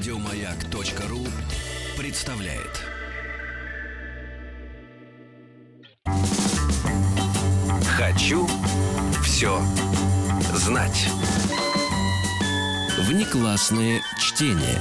Радиомаяк.ру представляет. Хочу все знать. Внеклассное чтение.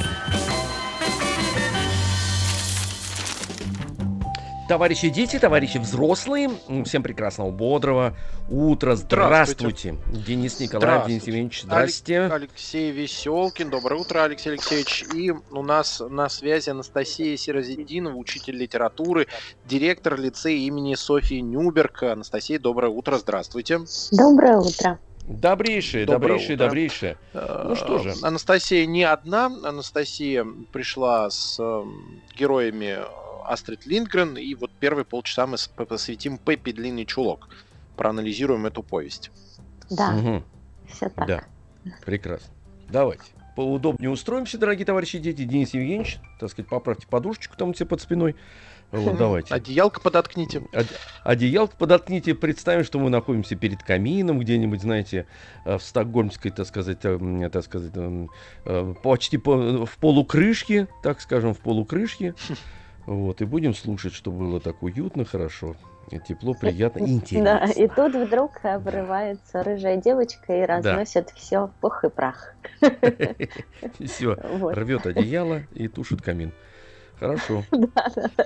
Товарищи дети, товарищи взрослые, всем прекрасного, бодрого утра. Здравствуйте. Здравствуйте. Денис Николаев, Денис. Евгеньевич, здрасте. Алек- Алексей Веселкин. Доброе утро, Алексей Алексеевич. И у нас на связи Анастасия Сирозидинова, учитель литературы, директор лицея имени Софии Нюберг. Анастасия, доброе утро, здравствуйте. Доброе утро. Добрейшие, Доброе добрейшие, утро. добрейшие. Ну что же. Анастасия не одна. Анастасия пришла с эм, героями Астрид Линдгрен. И вот первые полчаса мы посвятим Пеппи Длинный Чулок. Проанализируем эту повесть. Да, Мгм, все так. Да, прекрасно. Давайте. Поудобнее устроимся, дорогие товарищи дети. Денис Евгеньевич, так сказать, поправьте подушечку там у тебя под спиной. Вот, давайте. Одеялко подоткните. Од- Одеялко подоткните, представим, что мы находимся перед камином где-нибудь, знаете, э, в стокгольмской, так сказать, э, так сказать, э, почти по- в полукрышке, так скажем, в полукрышке. Вот, и будем слушать, чтобы было так уютно, хорошо, тепло, приятно и Да, интересно. и тут вдруг обрывается рыжая девочка и разносит все в пух и прах. Все, рвет одеяло и тушит камин. Хорошо. Да, да, да.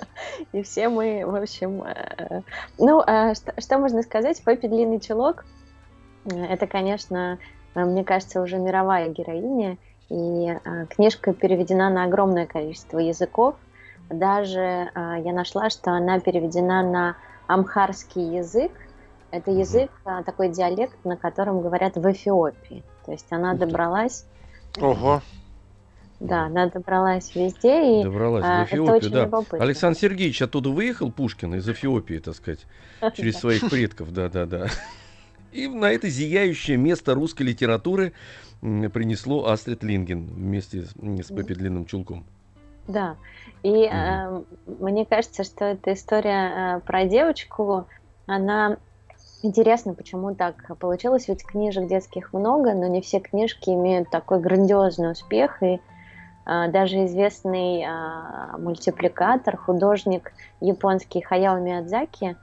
И все мы, в общем... э, Ну, э, что, что можно сказать? Пеппи Длинный Чулок э, это, конечно, э, мне кажется, уже мировая героиня. И э, книжка переведена на огромное количество языков. Даже э, я нашла, что она переведена на амхарский язык. Это язык, э, такой диалект, на котором говорят в Эфиопии. То есть она добралась, Ого. да, она добралась везде, и Добралась а, в это Эфиопию, очень да. любопытно. Александр Сергеевич оттуда выехал, Пушкин, из Эфиопии, так сказать. через своих предков, да-да-да. И на это зияющее место русской литературы принесло Астрид Линген вместе с Пеппи Длинным Чулком. Да, и э, мне кажется, что эта история э, про девочку, она интересна, почему так получилось, ведь книжек детских много, но не все книжки имеют такой грандиозный успех, и э, даже известный э, мультипликатор, художник японский Хаяо Миядзаки,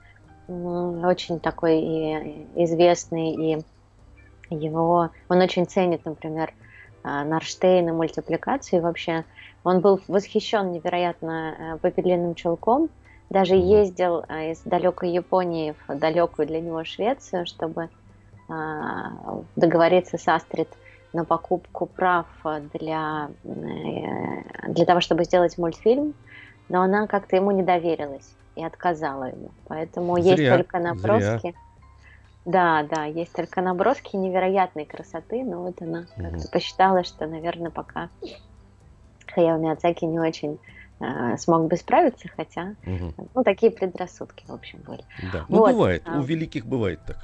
м, очень такой и известный, и его, он очень ценит, например, э, Нарштейна, мультипликацию, и вообще он был восхищен невероятно э, Пеппи Длинным Чулком, даже ездил э, из далекой Японии в далекую для него Швецию, чтобы а, договориться с Астрид на покупку прав для, э, для того, чтобы сделать мультфильм, но она как-то ему не доверилась и отказала ему. Поэтому есть Зря, только наброски. Да, да, есть только наброски невероятной красоты, но вот она Мгм. как-то посчитала, что, наверное, пока Хаяо Миядзаки не очень э, смог бы справиться, хотя, Мгм, ну, такие предрассудки, в общем, были. Да. Ну, Вот, бывает, а. у великих бывает так.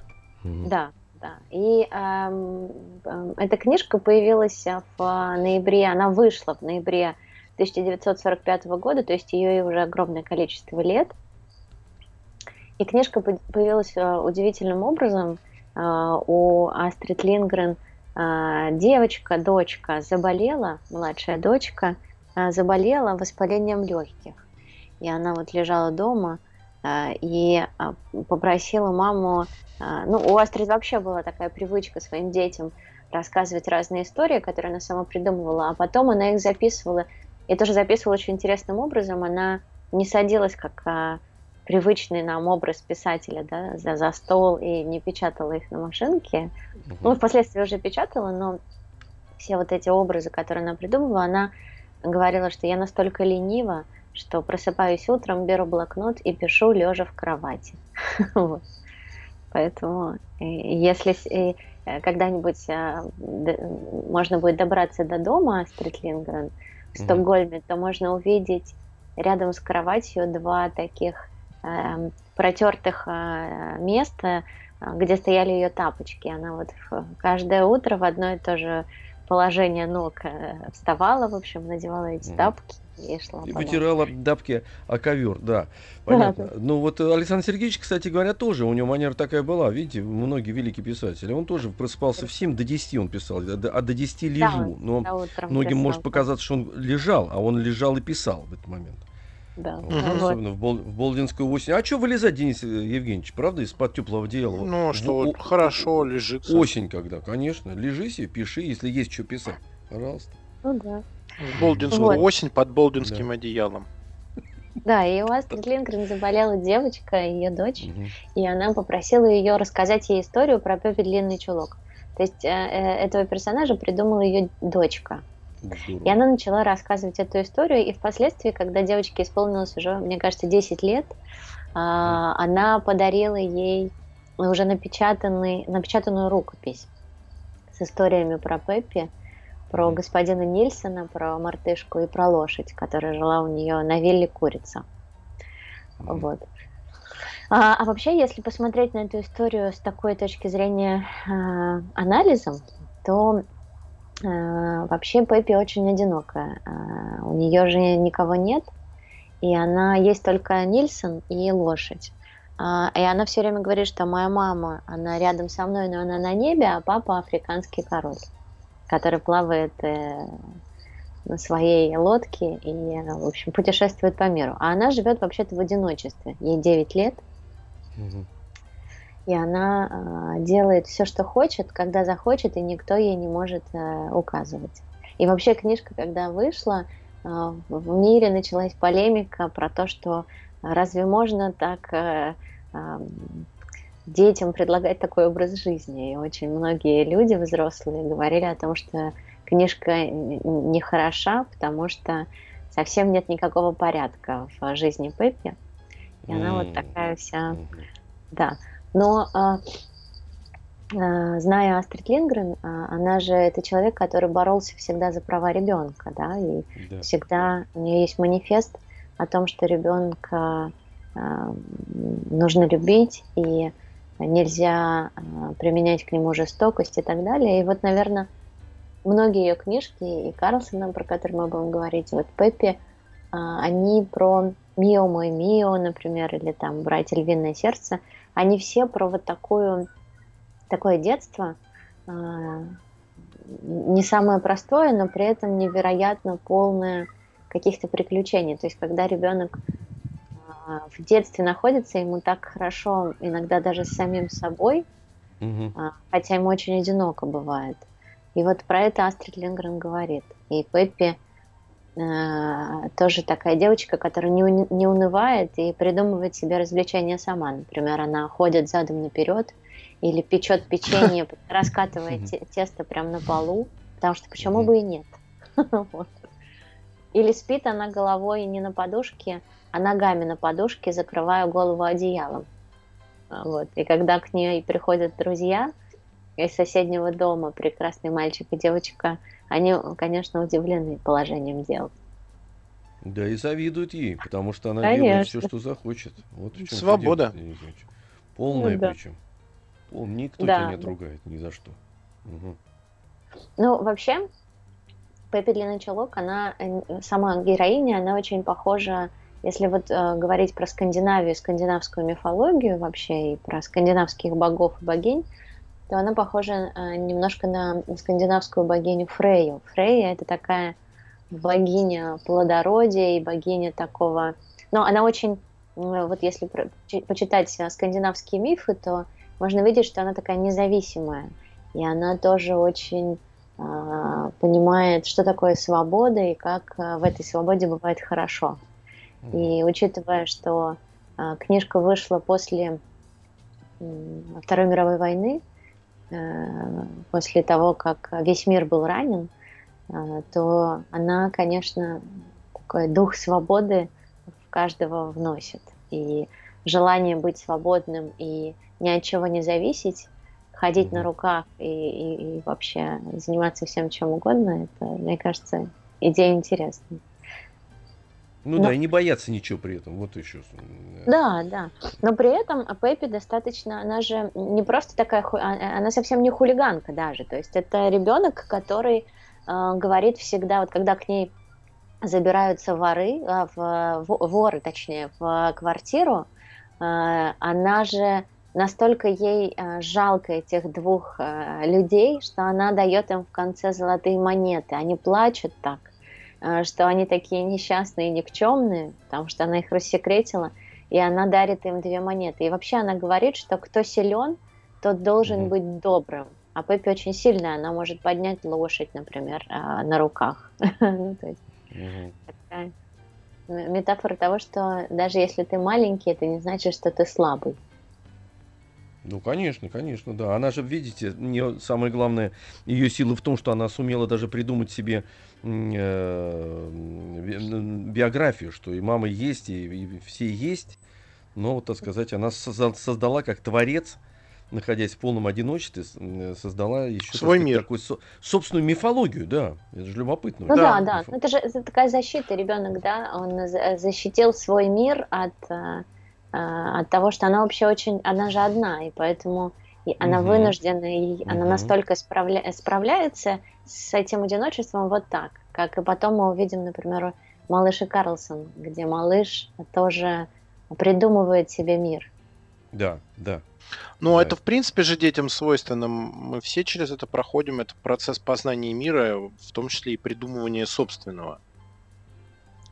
Мгм. Да, да. И эм, эм, эта книжка появилась э, в э, ноябре, она вышла в ноябре 1945 года, то есть ее уже огромное количество лет. И книжка по- появилась э, удивительным образом. Э, У Астрид Лингрен э, девочка, дочка заболела, младшая дочка, заболела воспалением легких. И она вот лежала дома и попросила маму Ну, у Астрид вообще была такая привычка своим детям рассказывать разные истории, которые она сама придумывала, а потом она их записывала, и тоже записывала очень интересным образом. Она не садилась как а, привычный нам образ писателя да, за, за стол и не печатала их на машинке. Мгм. Ну, впоследствии уже печатала, но все вот эти образы, которые она придумывала, она говорила, что я настолько ленива, что просыпаюсь утром, беру блокнот и пишу лежа в кровати. Вот. Поэтому, э, если э, э, когда-нибудь д- можно будет добраться до дома Астрид Лингрен в. Стокгольме, то можно увидеть рядом с кроватью два таких протертых а, места, а, где стояли ее тапочки. Она вот каждое утро в одно и то же положение ног э, вставала, в общем, надевала эти тапки и шла. И вытирала дапки о ковер, да. Понятно. Ну вот э, Александр Сергеевич, кстати говоря, тоже, у него манера такая была, видите, многие великие писатели. Он тоже просыпался в 7, до 10 он писал, а до, а до 10 лежу. Но Да, утром многим может показаться, что он лежал, а он лежал и писал в этот момент. Да. Вот. Вот. Особенно в, бол- в Болдинскую осень. А что вылезать, Денис Евгеньевич, правда, из-под теплого одеяла? Вот Ну, в- что о- вот хорошо лежит. Осень когда, конечно. Лежи себе, пиши, если есть что писать. Пожалуйста. Ну да. В Болдинскую Вот. осень под болдинским одеялом. Да, и у Астрид Лингрен заболела девочка, ее дочь, Мгм. и она попросила ее рассказать ей историю про Пеппи Длинный Чулок. То есть э, э, этого персонажа придумала ее дочка. Здорово. И она начала рассказывать эту историю, и впоследствии, когда девочке исполнилось уже, мне кажется, 10 лет, а, она подарила ей уже напечатанный, напечатанную рукопись с историями про Пеппи, про господина Нильсона, про мартышку и про лошадь, которая жила у нее на вилле Курица. Вот. А, а вообще, если посмотреть на эту историю с такой точки зрения а, анализом, то вообще Пеппи очень одинокая. А, у нее же никого нет, и она есть только Нильсон и лошадь. А, и она все время говорит, что моя мама, она рядом со мной, но она на небе, а папа африканский король, который плавает э, на своей лодке и, в общем, путешествует по миру. А она живет вообще-то в одиночестве. Ей 9 лет, Мгм. И она э, делает все, что хочет, когда захочет, и никто ей не может э, указывать. И вообще книжка, когда вышла, э, в мире началась полемика про то, что разве можно так э, э, детям предлагать такой образ жизни. И очень многие люди взрослые говорили о том, что книжка не хороша, потому что совсем нет никакого порядка в жизни Пеппи. И она вот М. такая вся Мгм. да, но а, а, зная Астрид Лингрен, а, она же это человек, который боролся всегда за права ребенка, да, и Да. всегда у нее есть манифест о том, что ребенка нужно любить и нельзя применять к нему жестокость и так далее. И вот, наверное, многие ее книжки, и Карлсона, про который мы будем говорить, и вот Пеппи, они про Мио мой Мио, например, или там Братья Львиное сердце, они все про вот такую, такое детство, а, не самое простое, но при этом невероятно полное каких-то приключений. То есть, когда ребенок а, в детстве находится, ему так хорошо, иногда даже с самим собой, а, хотя ему очень одиноко бывает. И вот про это Астрид Лингрен говорит. И Пеппи тоже такая девочка, которая не, не унывает и придумывает себе развлечения сама. Например, она ходит задом наперед или печет печенье, раскатывая те- тесто прямо на полу, потому что почему бы и нет. Или спит она головой не на подушке, а ногами на подушке, закрывая голову одеялом. А, Вот. И когда к ней приходят друзья из соседнего дома, прекрасный мальчик и девочка, они, конечно, удивлены положением дел. Да и завидуют ей, потому что она делает все, Конечно. что захочет. Вот в чем Свобода. Полная Ну да. причем. Пол- Никто Да, тебя не да. отругает ни за что. Мгм. Ну, вообще, Пеппи Длинный Чулок, она, э, сама героиня, она очень похожа, если вот э, говорить про Скандинавию, скандинавскую мифологию вообще, и про скандинавских богов и богинь, то она похожа э, немножко на скандинавскую богиню Фрейю. Фрейя – это такая богиня плодородия и богиня такого... Но она очень, э, вот если почитать э, скандинавские мифы, то можно видеть, что она такая независимая. И она тоже очень а, понимает, что такое свобода и как а, в этой свободе бывает хорошо. И учитывая, что а, книжка вышла после Второй мировой войны, э, после того, как весь мир был ранен, а, то она, конечно, такой дух свободы в каждого вносит. И желание быть свободным и ни от чего не зависеть, ходить на руках и, и- и вообще заниматься всем чем угодно, это, мне кажется, идея интересная. Ну Но- да, и не бояться ничего при этом. Вот еще. Да, да. Но при этом Пеппи достаточно, она же не просто такая, ху- а- она совсем не хулиганка даже. То есть это ребенок, который э, говорит всегда, вот когда к ней забираются воры, а, в, воры, точнее, в квартиру, а, она же настолько ей а, жалко этих двух людей, что она дает им в конце золотые монеты. Они плачут так, что они такие несчастные и никчемные, потому что она их рассекретила, и она дарит им две монеты. И вообще она говорит, что кто силен, тот должен mm-hmm. быть добрым. А Пеппи очень сильная, она может поднять лошадь, например, на руках. ну, то есть. Такая метафора того, что даже если ты маленький, это не значит, что ты слабый. Ну, конечно, конечно, да. Она же, видите, не, самое главное, ее сила в том, что она сумела даже придумать себе э, биографию, что и мама есть, и, и все есть. Но, вот, так сказать, она создала как творец находясь в полном одиночестве, э, создала еще свой мир. такую со- собственную мифологию, да. Это же любопытно. Ну да, да. да. Это же это такая защита. Ребенок, да, он защитил свой мир от, э, э, от того, что она вообще очень, она же одна, и поэтому и она угу. вынуждена, и угу. она настолько справля, справляется с этим одиночеством вот так, как и потом мы увидим, например, малыш и Карлсон, где малыш тоже придумывает себе мир. Да, да. Ну, да. это в принципе же детям свойственно. Мы все через это проходим. Это процесс познания мира, в том числе и придумывания собственного.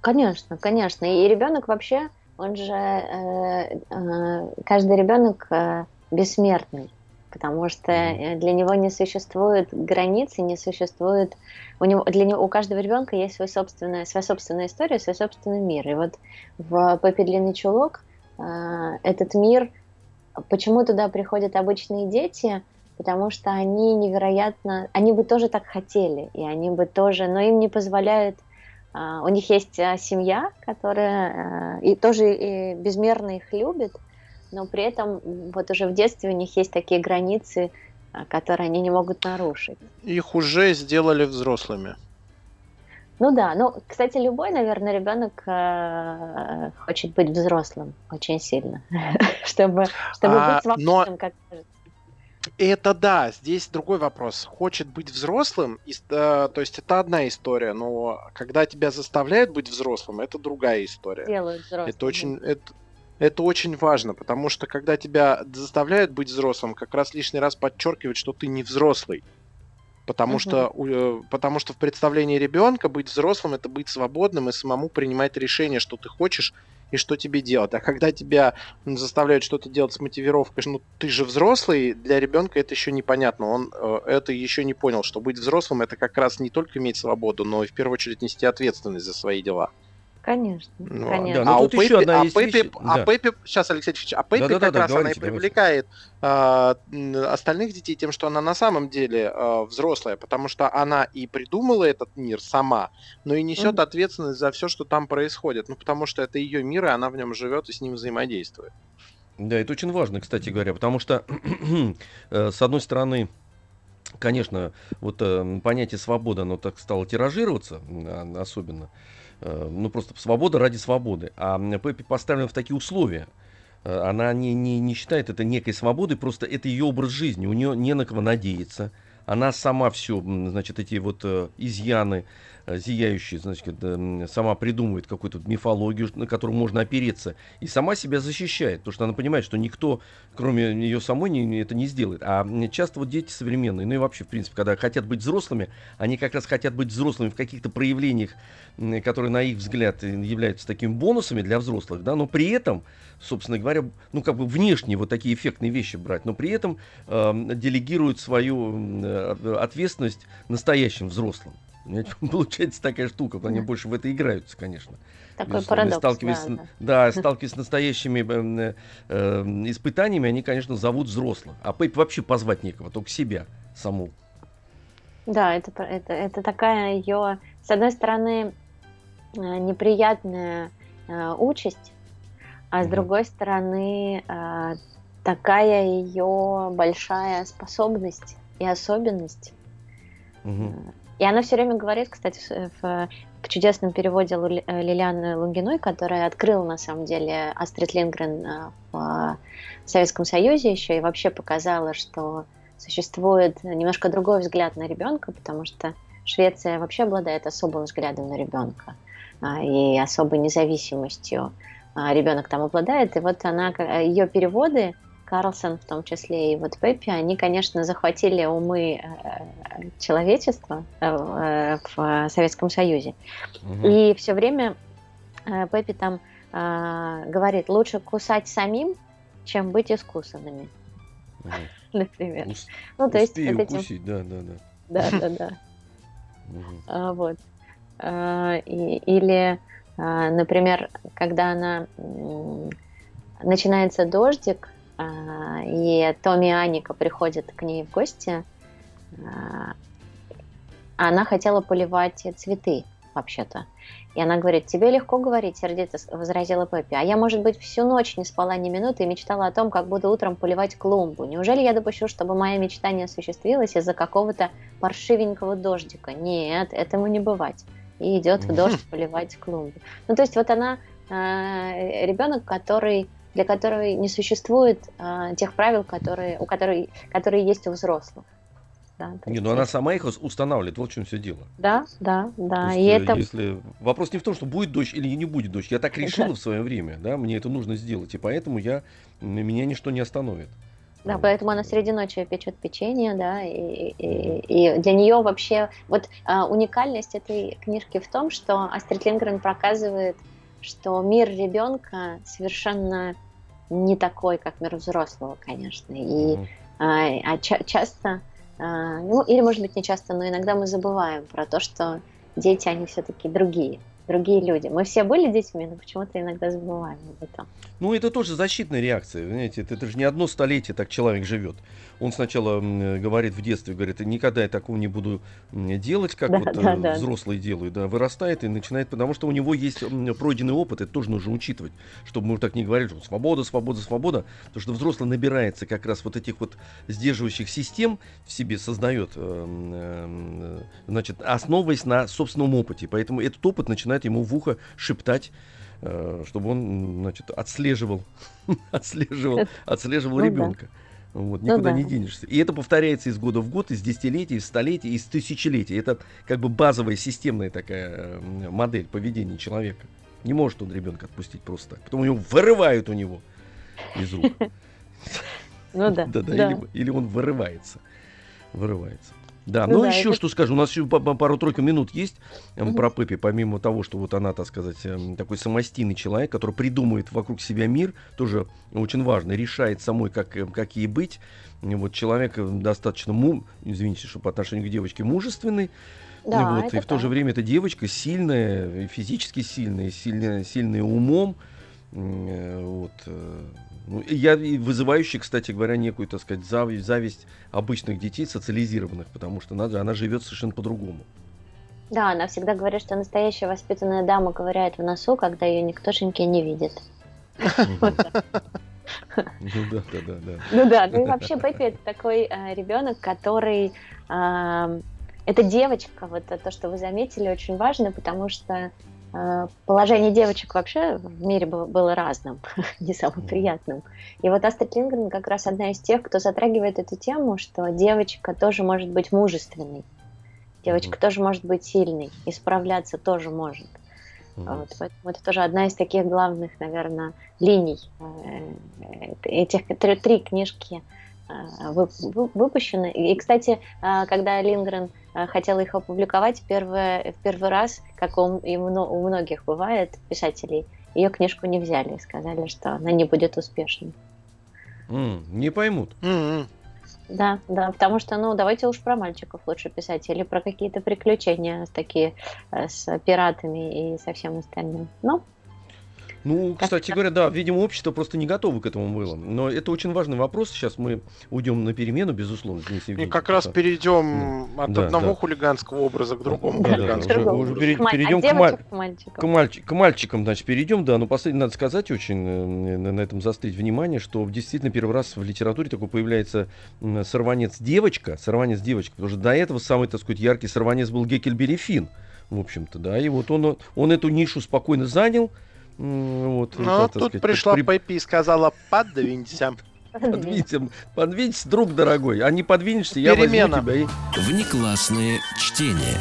Конечно, конечно. И ребенок вообще, он же, э, э, каждый ребенок э, бессмертный, потому что для него не существует границы, не существует, у него, для него, у каждого ребенка есть свой собственная, своя собственная история, свой собственный мир. И вот в Пеппи Длинный Чулок э, этот мир Почему туда приходят обычные дети? Потому что они невероятно, они бы тоже так хотели, и они бы тоже, но им не позволяют Uh, у них есть uh, семья, которая uh, и тоже и безмерно их любит, но при этом вот уже в детстве у них есть такие границы, которые они не могут нарушить. Их уже сделали взрослыми. Ну да, ну, кстати, любой, наверное, ребенок э, хочет быть взрослым очень сильно, чтобы, чтобы а, быть свободным, но... как это да, здесь другой вопрос. Хочет быть взрослым, и, э, то есть это одна история, но когда тебя заставляют быть взрослым, это другая история. Делают взрослым. Это очень, это, это очень важно, потому что когда тебя заставляют быть взрослым, как раз лишний раз подчеркивает, что ты не взрослый. Потому, угу. что, э, потому что в представлении ребенка быть взрослым это быть свободным и самому принимать решение, что ты хочешь и что тебе делать. А когда тебя заставляют что-то делать с мотивировкой, ну ты же взрослый, для ребенка это еще непонятно. Он э, это еще не понял, что быть взрослым это как раз не только иметь свободу, но и в первую очередь нести ответственность за свои дела. Конечно, ну, конечно. Да, а, у Пеппи, а, Пеппи, вещи... а да. Пеппи, сейчас, Алексей Алексеевич, а Пеппи да, да, как да, раз да, она и привлекает а, остальных детей тем, что она на самом деле а, взрослая, потому что она и придумала этот мир сама, но и несет mm-hmm. ответственность за все, что там происходит. Ну, потому что это ее мир, и она в нем живет и с ним взаимодействует. Да, это очень важно, кстати говоря, потому что, э, с одной стороны, конечно, вот э, понятие свободы, оно так стало тиражироваться, особенно, Э, ну просто свобода ради свободы. А Пеппи поставлена в такие условия. Э, она не, не, не считает это некой свободой, просто это ее образ жизни. У нее не на кого надеяться. Она сама все, значит, эти вот э, изъяны, Э, зияющая, значит, сама придумывает какую-то мифологию, на которую можно опереться, и сама себя защищает, потому что она понимает, что никто, кроме нее самой, не, это не сделает. А часто вот дети современные, ну и вообще, в принципе, когда хотят быть взрослыми, они как раз хотят быть взрослыми в каких-то проявлениях, которые, на их взгляд, э, являются такими бонусами для взрослых, да, но при этом, собственно говоря, ну, как бы внешние вот такие эффектные вещи брать, но при этом э, делегируют свою э, ответственность настоящим взрослым. Получается такая штука, они больше в это играются, конечно. Такой парадокс, сталкиваясь, да, да. да, сталкиваясь с настоящими э, э, испытаниями, они, конечно, зовут взрослых. А Пеппи вообще позвать некого, только себя саму. Да, это, это, это такая ее, с одной стороны, э, неприятная э, участь, а с mm другой стороны, э, такая ее большая способность и особенность. mm и она все время говорит, кстати, в, в чудесном переводе э, Лилианы Лунгиной, которая открыла, на самом деле, Астрид Лингрен э, в Советском Союзе еще и вообще показала, что существует немножко другой взгляд на ребенка, потому что Швеция вообще обладает особым взглядом на ребенка. а, и особой независимостью а, ребенок там обладает. И вот она, ее переводы, Карлсон в том числе и вот Пеппи, они, конечно, захватили умы э, человечества э, в Советском Союзе. Угу. И все время э, Пеппи там говорит, лучше кусать самим, чем быть искусанными. Угу. Например. Ус- ну, то есть вот этим... да, да, да. Да, да, да. А, вот. А, или, а, например, когда она начинается дождик, и Томми и Аника приходят к ней в гости, а, она хотела поливать цветы вообще-то. И она говорит, тебе легко говорить, сердито возразила Пеппи. А я, может быть, всю ночь не спала ни минуты и мечтала о том, как буду утром поливать клумбу. Неужели я допущу, чтобы моя мечта не осуществилась из-за какого-то паршивенького дождика? Нет, этому не бывать. И идет в дождь поливать клумбу. Ну, то есть вот она э, ребенок, который для которой не существует э, тех правил, которые, у которой, которые есть у взрослых. Да, не, ну она сама их устанавливает, вот в чем все дело. Да, да, да. Есть, и это... если... Вопрос не в том, что будет дождь или не будет дождь. Я так решила в свое время, да, мне это нужно сделать, и поэтому я, меня ничто не остановит. Да, поэтому она среди ночи печет печенье, да, и, и, и для нее вообще вот а, уникальность этой книжки в том, что Астрид Лингрен показывает, что мир ребенка совершенно не такой, как мир взрослого, конечно. И mm-hmm. а, а ча- часто а, ну, или, может быть, не часто, но иногда мы забываем про то, что дети, они все-таки другие другие люди. Мы все были детьми, но почему-то иногда забываем об этом. Ну, это тоже защитная реакция. Понимаете, это, это же не одно столетие так человек живет. Он сначала говорит в детстве, говорит, никогда я такого не буду делать, как да, вот да, э, да. взрослые делают. Да, вырастает и начинает, потому что у него есть пройденный опыт, это тоже нужно учитывать, чтобы мы так не говорили, что свобода, свобода, свобода, потому что взрослый набирается как раз вот этих вот сдерживающих систем в себе, создает, э, э, значит, основываясь на собственном опыте. Поэтому этот опыт начинает ему в ухо шептать чтобы он, значит, отслеживал, отслеживал, отслеживал ну, ребенка. Да. Вот, ну никуда ну, да. не денешься. И это повторяется из года в год, из десятилетий, из столетий, из тысячелетий. Это как бы базовая системная такая модель поведения человека. Не может он ребенка отпустить просто так. Потом его вырывают у него из рук. Ну да. Да, да. Или он вырывается. Вырывается. Да, ну, ну да, еще это... что скажу, у нас еще пару-тройку минут есть угу. про Пеппи, помимо того, что вот она, так сказать, эм, такой самостийный человек, который придумывает вокруг себя мир, тоже очень важно, решает самой, как, эм, как ей быть. Вот человек э, достаточно, му, извините, что по отношению к девочке, мужественный, да, вот, и в то же время эта девочка сильная, физически сильная, сильная, сильная умом, э, вот, ну, я вызывающий, кстати говоря, некую, так сказать, зависть, зависть обычных детей, социализированных, потому что она, она живет совершенно по-другому. Да, она всегда говорит, что настоящая воспитанная дама ковыряет в носу, когда ее никтошеньки не видит. Ну да, да, да, да. Ну да, ну и вообще Пеппи это такой э, ребенок, который это девочка, вот то, что вы заметили, очень важно, потому что положение девочек вообще в мире было, было разным, не самым приятным. И вот Астрид Лингрен как раз одна из тех, кто затрагивает эту тему, что девочка тоже может быть мужественной, девочка mm-hmm. тоже может быть сильной, и справляться тоже может. Mm-hmm. Вот, поэтому это тоже одна из таких главных, наверное, линий. Э, этих три, три книжки э, выпущены. И, кстати, когда Лингрен Э, хотела их опубликовать первое, в первый раз, как у, и у многих бывает, писателей, ее книжку не взяли, сказали, что она не будет успешной. Mm, не поймут. Mm-hmm. Да, да, потому что, ну, давайте уж про мальчиков лучше писать, или про какие-то приключения такие э, с пиратами и со всем остальным. Ну, ну, кстати говоря, да, видимо, общество просто не готово к этому было. Но это очень важный вопрос. Сейчас мы уйдем на перемену, безусловно, Денис И как раз перейдем от да, одного да. хулиганского образа к другому да, хулиганскому. Да, уже, уже пере, перейдем к, маль... к, мальчикам. К, мальч... к мальчикам, значит, перейдем, да. Но последнее надо сказать очень, э, на этом заострить внимание, что действительно первый раз в литературе такой появляется сорванец-девочка, сорванец-девочка, потому что до этого самый, так сказать, яркий сорванец был Геккельбери Финн, в общем-то, да, и вот он, он эту нишу спокойно занял, вот, ну, вот, тут сказать, пришла при... Пеппи и сказала, подвинься. Подвинься, подвинься, друг дорогой. А не подвинешься, я Перемена. возьму тебя и... Внеклассное чтение.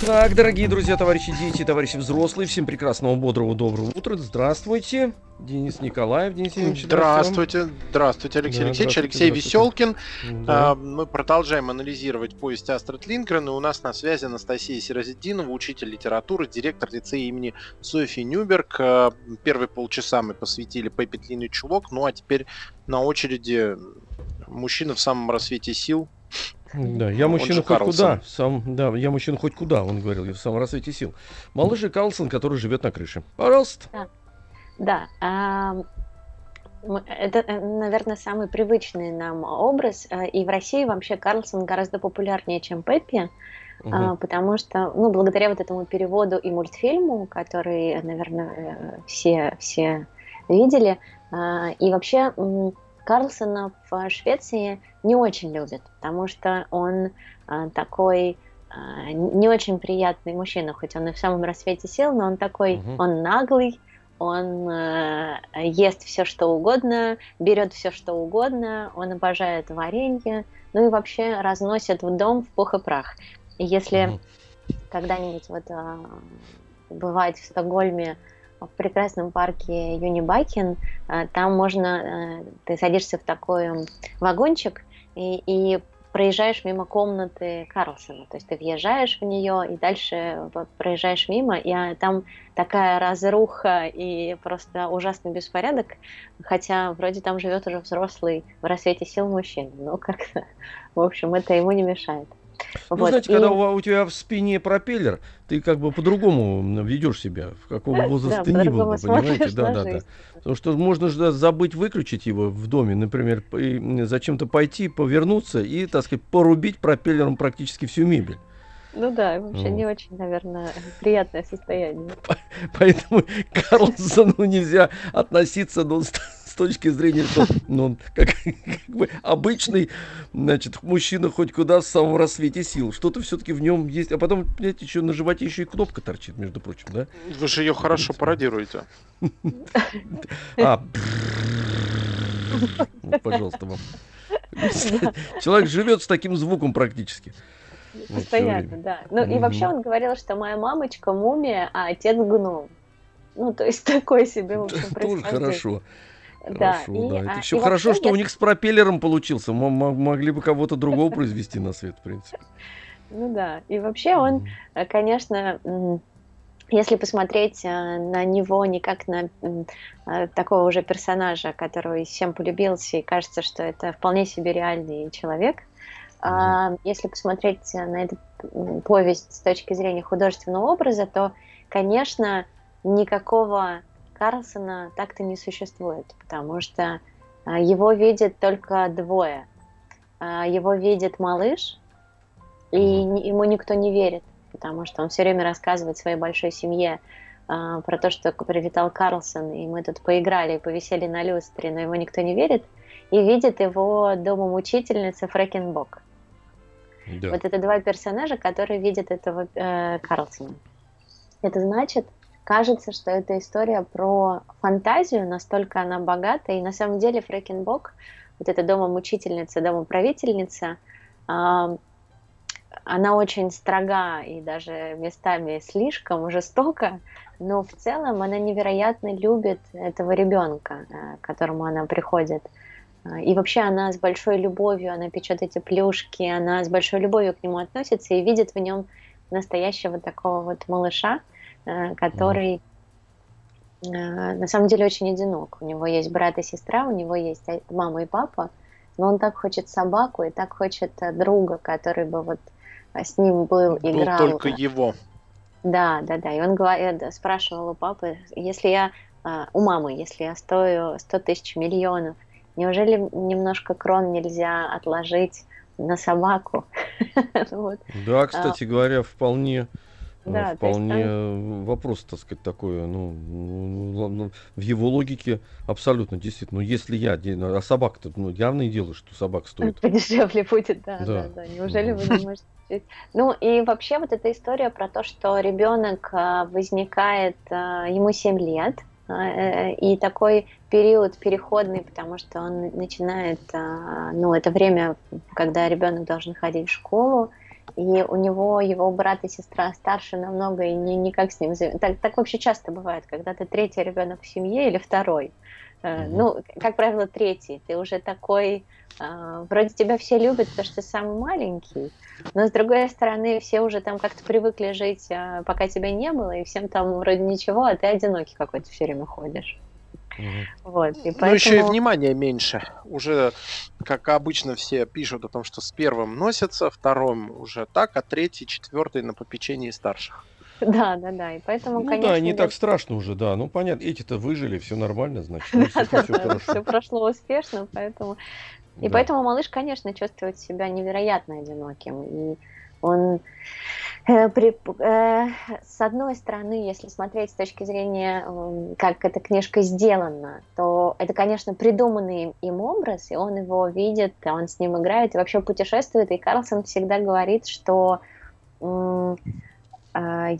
Так, дорогие друзья, товарищи дети, товарищи взрослые, всем прекрасного, бодрого, доброго утра. Здравствуйте, Денис Николаев, Денис Евгеньевич. Здравствуйте, здравствуйте, Алексей Да, Алексеевич, здравствуйте, Алексей здравствуйте. Веселкин. Да. А, Мы продолжаем анализировать повесть Астрид Лингрен, и у нас на связи Анастасия Сирозидинова, учитель литературы, директор лицея имени Софьи Нюберг. А, Первые полчаса мы посвятили Пеппи Длинный Чулок, ну а теперь на очереди мужчина в самом рассвете сил. Да, я мужчина хоть Карлсон. куда. Сам, да, я мужчина хоть куда, он говорил, я в самом рассвете сил. Малыш и Карлсон, который живет на крыше. Пожалуйста. Да, ам, м- это, э, наверное, самый привычный нам образ. э, И в России вообще Карлсон гораздо популярнее, чем Пеппи, а, Мгм. потому что, ну, благодаря вот этому переводу и мультфильму, который, наверное, э, все, все видели, а, и вообще Карлсона в Швеции не очень любят, потому что он а, такой а, не очень приятный мужчина, хоть он и в самом рассвете сел, но он такой, Мгм. он наглый, он э, ест все что угодно, берет все что угодно, он обожает варенье, ну и вообще разносит в дом в пух и прах. И если Мгм. когда-нибудь вот а, бывать в Стокгольме в прекрасном парке Юнибакен, а, там можно, э, ты садишься в такой вагончик и, и проезжаешь мимо комнаты Карлсона, то есть ты въезжаешь в нее и дальше проезжаешь мимо, и а, там такая разруха и просто ужасный беспорядок, хотя вроде там живет уже взрослый в рассвете сил мужчина, но как-то, в общем, это ему не мешает. Ну, Вот, знаете, и- когда у, у тебя в спине пропеллер, ты как бы по-другому ведешь себя, в каком возрасте Да, ты ни был, понимаете? Да, да, да. Потому что можно же забыть выключить его в доме, например, зачем-то пойти, повернуться и, так сказать, порубить пропеллером практически всю мебель. Ну да, вообще не очень, наверное, приятное состояние. Поэтому к Карлсону нельзя относиться ну, с, точки зрения, что ну, он как, как бы обычный значит, мужчина хоть куда в самом рассвете сил. Что-то все-таки в нем есть. А потом, понимаете, еще на животе еще и кнопка торчит, между прочим, да? Вы же ее хорошо пародируете. А, пожалуйста, вам. Человек живет с таким звуком практически. Постоянно, да. Ну и Мгм. вообще он говорил, что моя мамочка мумия, а отец гном. Ну, то есть такой себе, в общем, Тоже хорошо. Да, Хорошо, и, да. а, Это и все хорошо, вообще что у я- них с пропеллером получился. М- м- могли бы кого-то другого произвести на свет, в принципе. Ну да. И вообще он, э, конечно, если посмотреть э, на него не как на э, такого уже персонажа, который всем полюбился, и кажется, что это вполне себе реальный человек, если посмотреть э, на эту повесть с точки зрения художественного образа, то, конечно, никакого Карлсона так-то не существует, потому что а, его видят только двое. А, Его видит малыш, и ему никто не верит, потому что он все время рассказывает своей большой семье а, про то, что привитал Карлсон, и мы тут поиграли и повисели на люстре, но ему никто не верит, и видит его домом учительница Фрэкенбок. Да. Вот это два персонажа, которые видят этого э, Карлсона. Это значит, кажется, что это история про фантазию, настолько она богата, и на самом деле Фрэкенбок, вот эта домом-учительница, домоправительница, а, она очень строга и даже местами слишком жестока, но в целом она невероятно любит этого ребенка, э, к которому она приходит. А, И вообще она с большой любовью, она печет эти плюшки, она с большой любовью к нему относится и видит в нем настоящего такого вот малыша, э, который э, на самом деле очень одинок. У него есть брат и сестра, у него есть а- мама и папа, но он так хочет собаку и так хочет э, друга, который бы вот э, с ним был, Был играл. только его. Да, да, да. И он говорит, спрашивал у папы, если я, а, у мамы, если я стою 100 тысяч миллионов, неужели немножко крон нельзя отложить на собаку? Вот. Да, кстати говоря, вполне, э, А. Да, вполне э, вопрос, так сказать, такой, ну, ну, ладно, в его логике абсолютно, действительно. Ну, если я, де- а собака-то, ну, явное дело, что собака стоит. Подешевле будет, да, Да. да, да. Неужели вы не можете? Ну и вообще вот эта история про то, что ребенок а, возникает, а, ему 7 лет, а, и такой период переходный, потому что он начинает, а, ну это время, когда ребенок должен ходить в школу, и у него его брат и сестра старше намного, и ни, никак с ним... Так, так вообще часто бывает, когда ты третий ребенок в семье или второй. Mm-hmm. Ну, как правило, третий. Ты уже такой... Э, вроде тебя все любят, потому что ты самый маленький, но с другой стороны, все уже там как-то привыкли жить, э, пока тебя не было, и всем там вроде ничего, а ты одинокий какой-то все время ходишь. Вот, и поэтому... Ну, еще и внимания меньше. Уже, как обычно, все пишут о том, что с первым носятся, вторым уже так, а третий, четвертый на попечении старших. Да, да, да. И поэтому, ну, конечно. Да, не так страшно уже, да. Ну, понятно, эти-то выжили, все нормально, значит. Ну, все, все, хорошо. все прошло успешно, поэтому. И поэтому малыш, конечно, чувствует себя невероятно одиноким. И он Э, при, э, с одной стороны, если смотреть с точки зрения, как эта книжка сделана, то это, конечно, придуманный им образ, и он его видит, он с ним играет и вообще путешествует. И Карлсон всегда говорит, что э,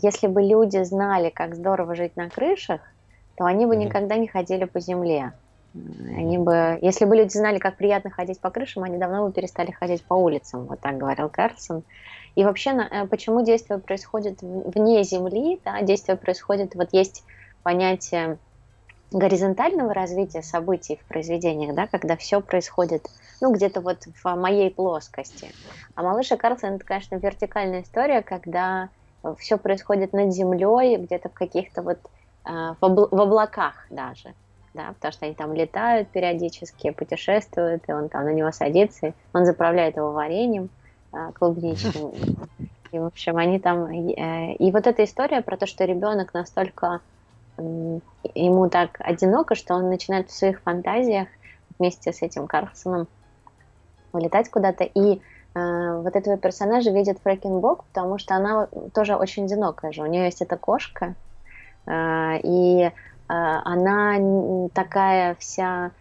если бы люди знали, как здорово жить на крышах, то они бы никогда не ходили по земле. Они бы, если бы люди знали, как приятно ходить по крышам, они давно бы перестали ходить по улицам, вот так говорил Карлсон. И вообще, э, почему действие происходит вне Земли, да, действие происходит, вот есть понятие горизонтального развития событий в произведениях, да, когда все происходит, ну, где-то вот в моей плоскости. А «Малыш и Карлсон» — это, конечно, вертикальная история, когда все происходит над землей, где-то в каких-то вот э, в, обл- в облаках даже, да, потому что они там летают периодически, путешествуют, и он там на него садится, он заправляет его вареньем. А, клубничным. И, в общем, они там... Э, и вот эта история про то, что ребенок настолько ему так одиноко, что он начинает в своих фантазиях вместе с этим Карлсоном улетать куда-то. И э, вот этого персонажа видит Фрэкенбок, потому что она тоже очень одинокая же. У нее есть эта кошка, э, и э, она такая вся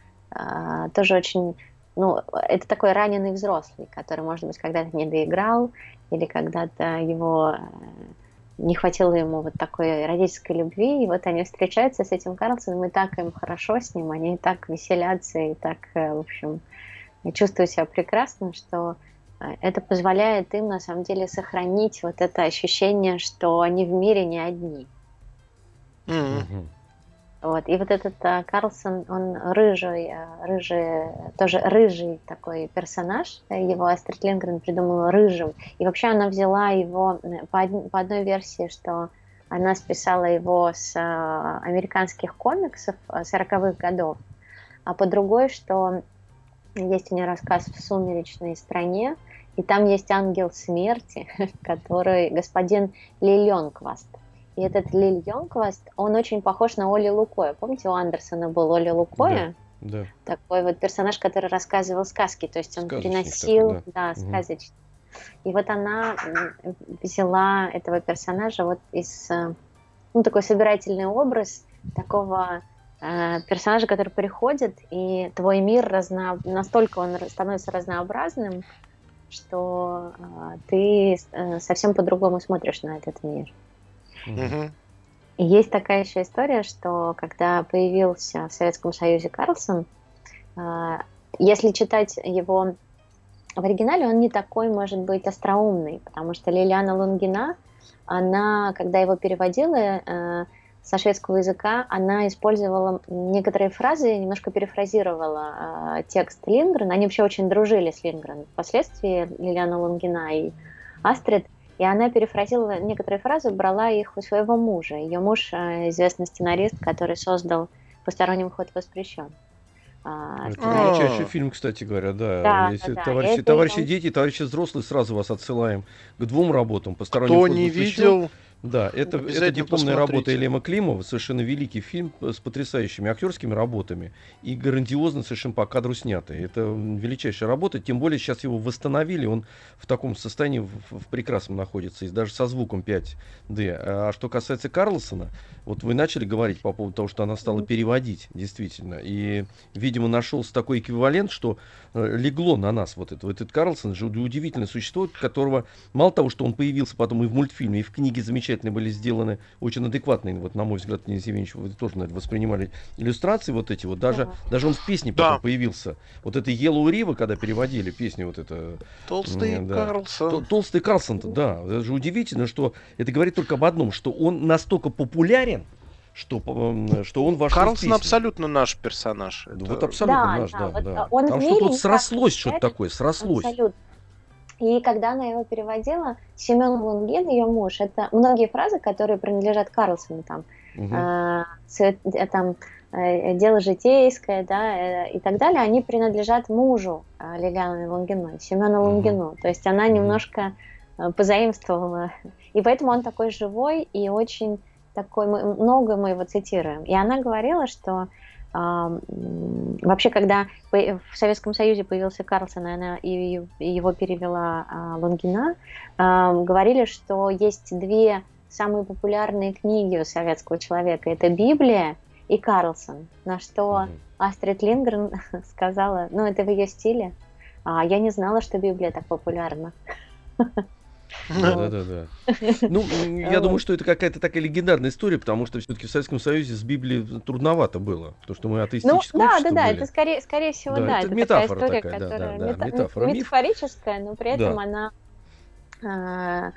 тоже очень ну, это такой раненый взрослый, который, может быть, когда-то не доиграл, или когда-то его э, не хватило ему вот такой родительской любви, и вот они встречаются с этим Карлсоном, и так им хорошо с ним, они так веселятся, и так, э, в общем, чувствуют себя прекрасно, что это позволяет им, на самом деле, сохранить вот это ощущение, что они в мире не одни. Mm-hmm. Вот. И вот этот а, Карлсон, он рыжий, а, рыжий, тоже рыжий такой персонаж. Его Астрид Лингрен придумала рыжим. И вообще она взяла его по, од- по одной версии, что она списала его с а, американских комиксов 40-х годов, а по другой, что есть у нее рассказ в «Сумеречной стране», и там есть ангел смерти, который господин Лилёнкваст. И этот Лиль Йонкваст, он очень похож на Оли Лукоя. Помните, у Андерсона был Оли Лукоя? Да. да. Такой вот персонаж, который рассказывал сказки. То есть он приносил, такой, да, да угу. сказочный. И вот она взяла этого персонажа вот из, э, ну, такой собирательный образ такого э, персонажа, который приходит, и твой мир разно... настолько он становится разнообразным, что э, ты э, совсем по-другому смотришь на этот мир. И есть такая еще история, что когда появился в Советском Союзе Карлсон, а, если читать его в оригинале, он не такой, может быть, остроумный, потому что Лилиана Лунгина, она, когда его переводила э, со шведского языка, она использовала некоторые фразы, немножко перефразировала э, текст Лингрена. Они вообще очень дружили с Лингреном. Впоследствии Лилиана Лунгина и Астрид – и она перефразила некоторые фразы, брала их у своего мужа. Ее муж э, известный сценарист, который создал «Посторонним вход воспрещен». А, это величайший фильм, кстати говоря, да. да Если да, товарищи, товарищи дети, товарищи взрослые, сразу вас отсылаем к двум работам. Посторонним Кто не видел, да, это, это дипломная работа Елема Климова, совершенно великий фильм с потрясающими актерскими работами и грандиозно совершенно по кадру снятый. Это величайшая работа, тем более сейчас его восстановили, он в таком состоянии в, в прекрасном находится, и даже со звуком 5D. А что касается Карлсона, вот вы начали говорить по поводу того, что она стала переводить, действительно, и, видимо, нашелся такой эквивалент, что э, легло на нас вот это. Вот этот Карлсон же удивительное существо, которого мало того, что он появился потом и в мультфильме, и в книге замечательно замечательные были сделаны, очень адекватные, вот на мой взгляд, Денис Евгеньевич, вы тоже, наверное, воспринимали иллюстрации вот эти вот, даже, Да. даже он в песне Да. потом появился. Вот это Yellow River, когда переводили песню вот это, Толстый да. Карлсон. Тол- Толстый Карлсон, да. Это же удивительно, что это говорит только об одном, что он настолько популярен, что, что он вошел Карлсон абсолютно наш персонаж. Да, Это- Вот абсолютно Да, наш, да, да, вот, да. а, он Там что-то вот срослось, что-то такое, срослось. Абсолютно. И когда она его переводила, Семен Лунгин, ее муж, это многие фразы, которые принадлежат Карлсону, там, Мгм. э, цвет- э, там э, дело житейское, да, э, и так далее, они принадлежат мужу э, Лилианы Лунгиной, Семену Мгм. Лунгину. То есть она немножко э, позаимствовала. И поэтому он такой живой и очень такой, мы, много мы его цитируем. И она говорила, что вообще, когда в Советском Союзе появился Карлсон, и она и его перевела а, Лунгина, а, говорили, что есть две самые популярные книги у советского человека. Это Библия и Карлсон. На что Мгм. Астрид Лингрен сказала, ну это в ее стиле, а я не знала, что Библия так популярна. Да, да, да, да. Ну, я думаю, что это какая-то такая легендарная история, потому что все-таки в Советском Союзе с Библией трудновато было, потому что мы Ну, атеистическое да, да, да, были. это скорее, скорее всего, Да, да, это это, метафора такая история, такая, да, которая да, да, мета- метафора, метафорическая, но при этом Да. она а,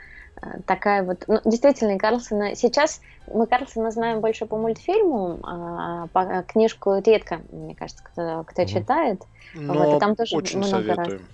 такая вот, ну, действительно, Карлсона, сейчас мы Карлсона знаем больше по мультфильму, а, по, книжку редко, мне кажется, кто, кто читает, Но Вот, и там тоже очень много советуем.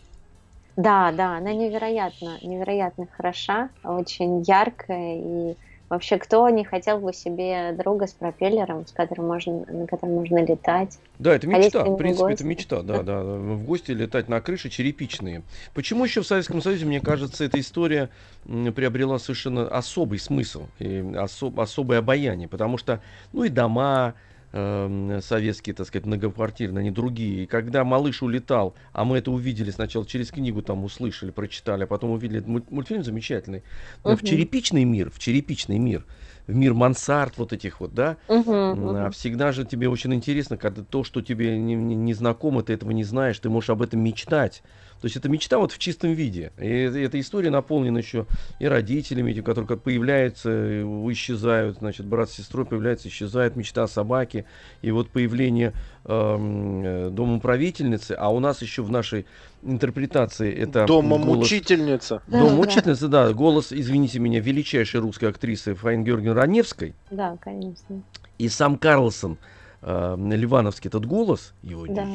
Да, да, она невероятно, невероятно хороша, очень яркая и вообще кто не хотел бы себе друга с пропеллером, с которым можно, на котором можно летать. Да, это А мечта, в в принципе, это мечта, да, да. В гости летать на крыше черепичные. Почему еще в Советском Союзе, мне кажется, эта история приобрела совершенно особый смысл и осо- особое обаяние, потому что, ну и дома эм, советские, так сказать, многоквартирные, они другие. И когда малыш улетал, а мы это увидели сначала через книгу, там услышали, прочитали, а потом увидели этот мульт- мультфильм замечательный. Но В черепичный мир, в черепичный мир, в мир мансард вот этих вот, да, А мгм. всегда же тебе очень интересно, когда то, что тебе не, не, не знакомо, ты этого не знаешь, ты можешь об этом мечтать. То есть это мечта вот в чистом виде. И э- эта история наполнена еще и родителями, эти, которые как появляются, и исчезают, значит, брат с сестрой появляется, исчезает мечта о собаке, и вот появление эм, э, дома правительницы, а у нас еще в нашей интерпретации это Дома голос- мучительница. Дом Да. учительницы, да, голос, извините меня, величайшей русской актрисы Фаин Георгиевны Раневской, Да, конечно. и сам Карлсон, э, Ливановский этот голос, его Да.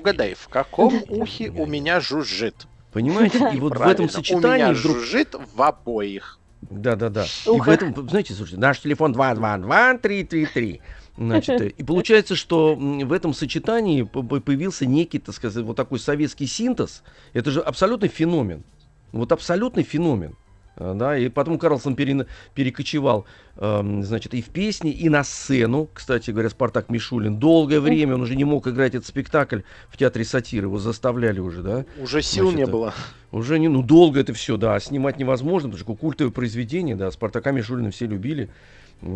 Угадай, в каком ухе у меня жужжит? Понимаете? И вот в этом у сочетании меня вдруг... жужжит в обоих. Да, да, да. И в этом, знаете, слушайте, наш телефон 222-333. Значит, э, и получается, что в этом сочетании появился некий, так сказать, вот такой советский синтез. Это же абсолютный феномен. Вот абсолютный феномен. А, Да, и потом Карлсон перена- перекочевал, эм, значит, и в песни, и на сцену. Кстати говоря, Спартак Мишулин. Долгое время он уже не мог играть этот спектакль в театре сатиры. Его заставляли уже, да? Уже сил Значит, не э, было. Уже не, ну долго это все, да, снимать невозможно, потому что культовое произведение, да, Спартака Мишулина все любили,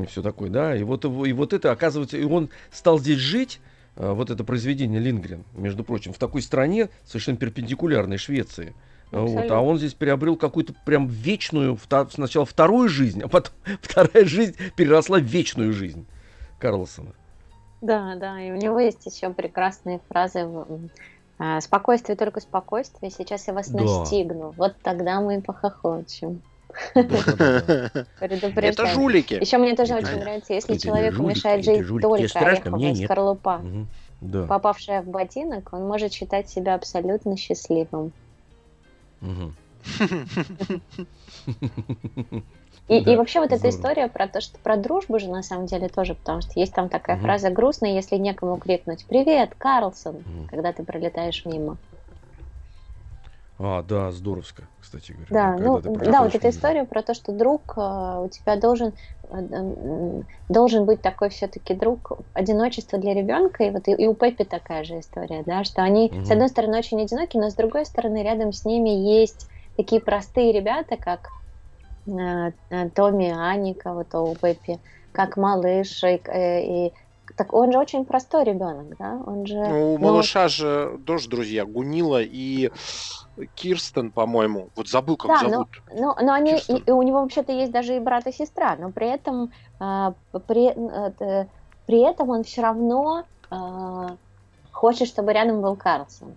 все такое, да, и вот, его- и вот это, оказывается, и он стал здесь жить, а, вот это произведение Лингрен, между прочим, в такой стране, совершенно перпендикулярной Швеции. А, Вот, а он здесь приобрел какую-то прям вечную, сначала вторую жизнь, а потом вторая жизнь переросла в вечную жизнь Карлсона. Да, да, и у него есть еще прекрасные фразы. а, Спокойствие, только спокойствие. Сейчас я вас Да. настигну. Вот тогда мы и похохочем. Это жулики. Еще мне тоже очень нравится, если человеку мешает жить только ореховая скорлупа, попавшая в ботинок, он может считать себя абсолютно счастливым. И, Да, и вообще вот эта здорово. история про то, что про дружбу же на самом деле тоже, потому что есть там такая Мгм. фраза грустная, если некому крикнуть «Привет, Карлсон!», Мгм. когда ты пролетаешь мимо. А, да, здоровско, кстати говоря. Да, ну да, вот эта история про то, что друг э, у тебя должен э, м, должен быть такой все-таки друг одиночество для ребенка, и вот и, и у Пеппи такая же история, да, что они Мгм. с одной стороны очень одиноки, но с другой стороны рядом с ними есть такие простые ребята, как э, э, Томми, Аника, вот у Пеппи, как малыш, и, э, и Так он же очень простой ребенок, да? Он же. Ну, у малыша же тоже друзья Гунила и Кирстен, по-моему. Вот забыл, как да, зовут. Но, но, но они, и, и у него вообще-то есть даже и брат, и сестра, но при этом, э, при, э, при этом он все равно э, хочет, чтобы рядом был Карлсон.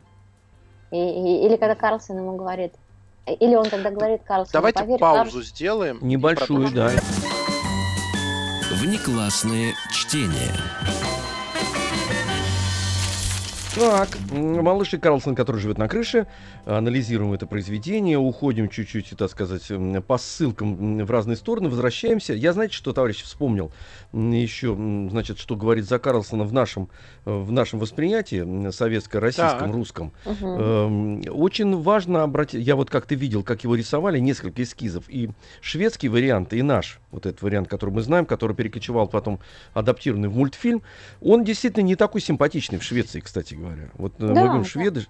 И, и, или когда Карлсон ему говорит, или он когда говорит Карлсон, Давайте поверь, паузу Карлсон... сделаем. Небольшую, да. Внеклассное чтение. Так, малыш и Карлсон, который живет на крыше, анализируем это произведение, уходим чуть-чуть, так сказать, по ссылкам в разные стороны, возвращаемся. Я, знаете, что, товарищ, вспомнил еще, значит, что говорит за Карлсона в нашем, в нашем восприятии, советско-российском, Так. русском. Эм, Очень важно обратить, я вот как-то видел, как его рисовали, несколько эскизов, и шведский вариант, и наш, вот этот вариант, который мы знаем, который перекочевал потом адаптированный в мультфильм, он действительно не такой симпатичный в Швеции, кстати говоря. Вот э, мы Да, да. шведы,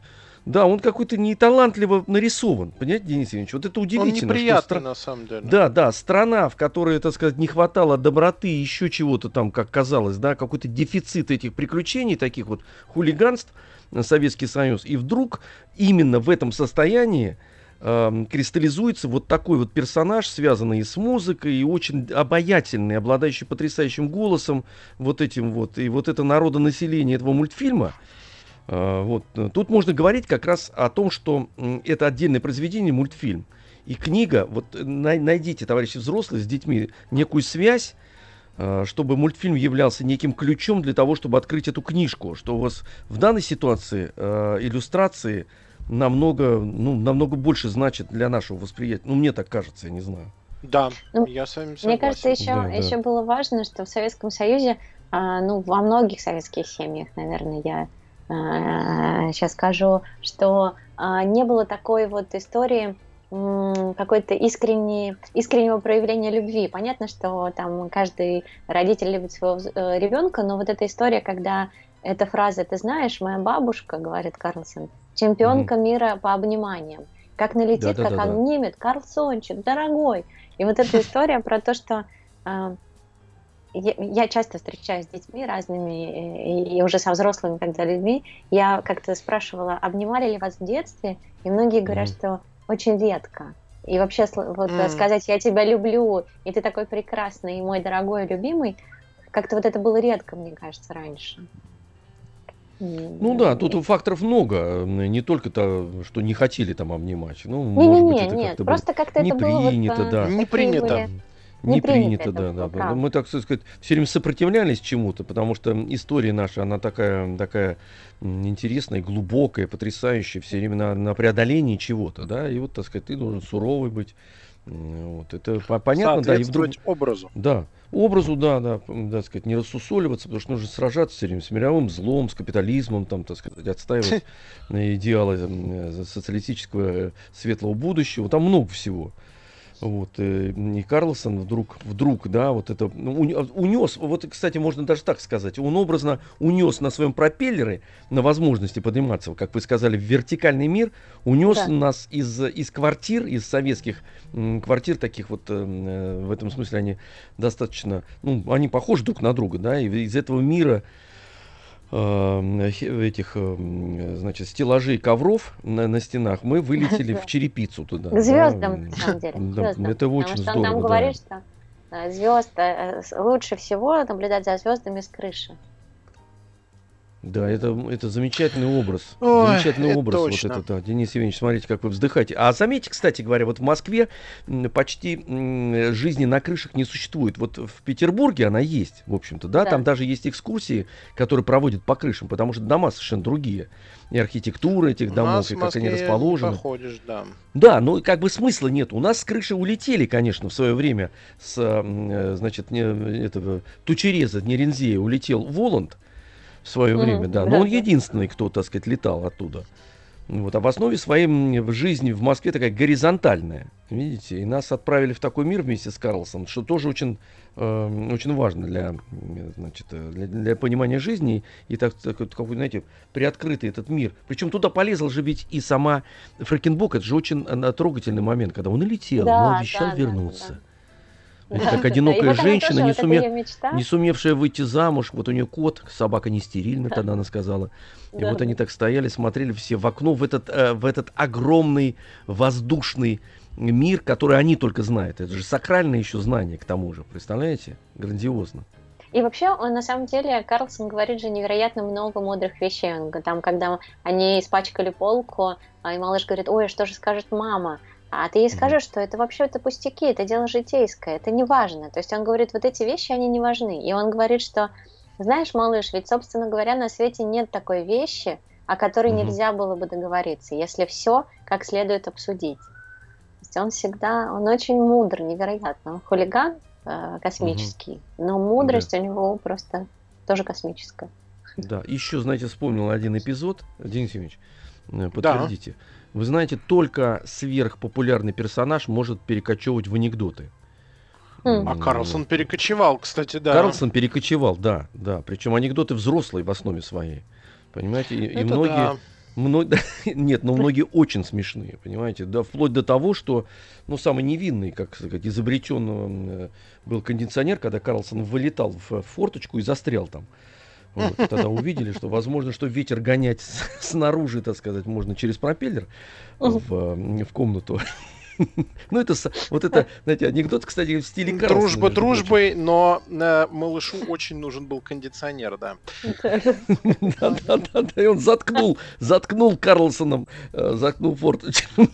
да, он какой-то неталантливо нарисован, понимаете, Денис Евгеньевич? Вот это Он удивительно. что неприятный, стра- на самом деле. да, да, страна, в которой, так сказать, не хватало доброты, еще чего-то там, как казалось, да, какой-то дефицит этих приключений, таких вот хулиганств, э, Советский Союз. И вдруг именно в этом состоянии эм, кристаллизуется вот такой вот персонаж, связанный и с музыкой, и очень обаятельный, обладающий потрясающим голосом, вот этим вот, и вот это народонаселение этого мультфильма, вот, э, тут можно говорить как раз о том, что это отдельное произведение, мультфильм. И книга, вот э, най- найдите, товарищи взрослые, с детьми некую связь, э, чтобы мультфильм являлся неким ключом для того, чтобы открыть эту книжку, что у вас в данной ситуации э, иллюстрации намного, ну, намного больше значит для нашего восприятия. Ну, мне так кажется, я не знаю. Да, Ну, я с вами согласен. Мне кажется, еще, Да, да. еще было важно, что в Советском Союзе, а, ну, во многих советских семьях, наверное, я сейчас скажу, что а, не было такой вот истории какой-то искренней, искреннего проявления любви. Понятно, что там каждый родитель любит своего э, ребенка, но вот эта история, когда эта фраза, ты знаешь, моя бабушка, говорит Карлсон, чемпионка мира по обниманиям. Как налетит, как Да-да-да-да. обнимет, Карлсончик, дорогой. И вот эта история про то, что а, я, часто встречаюсь с детьми разными, и, уже со взрослыми, когда людьми, я как-то спрашивала, обнимали ли вас в детстве, и многие говорят, Мгм. что очень редко. И вообще вот М. сказать «я тебя люблю», и ты такой прекрасный, и мой дорогой, любимый, как-то вот это было редко, мне кажется, раньше. Ну да, тут факторов много. э, Не только то, что не хотели там обнимать. Ну, Не, может не, быть, не, это нет, как-то просто как-то не это было вот, принято, а, да. Не принято. были- Не Не принято принято, да, да, да. Мы, так сказать, все время сопротивлялись чему-то, потому что история наша, она такая, такая интересная, глубокая, потрясающая, все время на, на преодолении чего-то, да, и вот, так сказать, ты должен суровый быть. Вот, это по- понятно, да, и вдруг... Образу. Да, образу, да, да, так сказать, не рассусоливаться, потому что нужно сражаться все время с мировым злом, с капитализмом, там, так сказать, отстаивать идеалы э, социалистического э, светлого будущего, там много всего. Вот, э, и Карлсон вдруг, вдруг, да, вот это, ну, унес, вот, кстати, можно даже так сказать, он образно унес на своем пропеллере, на возможности подниматься, как вы сказали, в вертикальный мир, унес Да. нас из, из квартир, из советских м, квартир таких вот, э, э, в этом смысле они достаточно, ну, они похожи друг на друга, да, и из этого мира э, этих, э, м, значит, стеллажей ковров на, на стенах мы вылетели в черепицу туда. К да, звездам, м, на самом деле. да, звездам. это Потому очень что здорово, там да. говорит, что звезд лучше всего наблюдать за звездами с крыши. Да, это, это замечательный образ. Ой, замечательный это образ. точно. Вот это, да. Денис Евгеньевич, смотрите, как вы вздыхаете. А заметьте, кстати говоря, вот в Москве почти жизни на крышах не существует. Вот в Петербурге она есть, в общем-то, да, Да. там даже есть экскурсии, которые проводят по крышам, потому что дома совершенно другие. И архитектура этих домов, нас и как они расположены. походишь, да. Да, но как бы смысла нет. У нас с крыши улетели, конечно, в свое время с, э, значит, не, этого Тучереза, Нерензея улетел Воланд в свое Мгм, время, да. Но да, он да. единственный, кто, так сказать, летал оттуда. Вот, а в основе своей жизни в Москве такая горизонтальная, видите, и нас отправили в такой мир вместе с Карлсом, что тоже очень, э, очень важно для, значит, э, для, для понимания жизни и так, так какой, знаете, приоткрытый этот мир. Причем туда полезла же ведь и сама Фрекенбок, это же очень э, трогательный момент, когда он и летел, но Да, обещал да, да, вернуться. Да. Это как одинокая женщина, не, суме... не сумевшая выйти замуж. Вот у нее кот, собака не стерильна, тогда она сказала. И вот они так стояли, смотрели все в окно, в этот, э, в этот огромный воздушный мир, который они только знают. Это же сакральное еще знание к тому же, представляете? Грандиозно. И вообще, он на самом деле, Карлсон говорит же невероятно много мудрых вещей. Он, там, когда они испачкали полку, а, и малыш говорит, ой, что же скажет мама? А ты ей скажешь, что это вообще это пустяки, это дело житейское, это не важно. То есть он говорит, вот эти вещи, они не важны. И он говорит, что, знаешь, малыш, ведь, собственно говоря, на свете нет такой вещи, о которой mm нельзя было бы договориться, если все как следует обсудить. То есть он всегда, он очень мудр, невероятно. Он хулиган э, космический, mm но мудрость да. у него просто тоже космическая. Да, еще, знаете, вспомнил один эпизод, Денис Евгеньевич, э, подтвердите. Да. Вы знаете, только сверхпопулярный персонаж может перекочевывать в анекдоты. А Карлсон перекочевал, кстати, да. Карлсон перекочевал, да, да. Причем анекдоты взрослые в основе своей. Понимаете? И, и многие. Да. Мно... Нет, но многие очень смешные, понимаете, да, вплоть до того, что, ну, самый невинный, как сказать, изобретен э, был кондиционер, когда Карлсон вылетал в форточку и застрял там. Вот, тогда увидели, что возможно, что ветер гонять снаружи, так сказать, можно через пропеллер в, в комнату. Ну, это вот это, знаете, анекдот, кстати, в стиле Карлсона. Дружба дружбой, но э, малышу очень нужен был кондиционер, да. Да-да-да, и он заткнул, заткнул Карлсоном, э, заткнул форточку.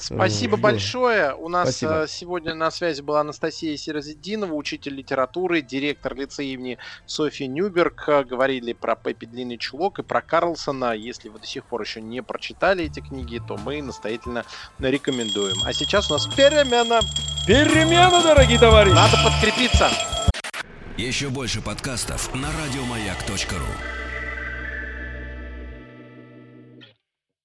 Спасибо большое. У нас Спасибо. Э, сегодня на связи была Анастасия Сирозидинова, учитель литературы, директор лицея имени Софьи Нюберг. Говорили про Пеппи Длинный Чулок и про Карлсона. Если вы до сих пор еще не прочитали эти книги, то мы настоятельно рекомендуем. А сейчас у нас перемена. Перемена, дорогие товарищи! Надо подкрепиться. Еще больше подкастов на радиомаяк.ру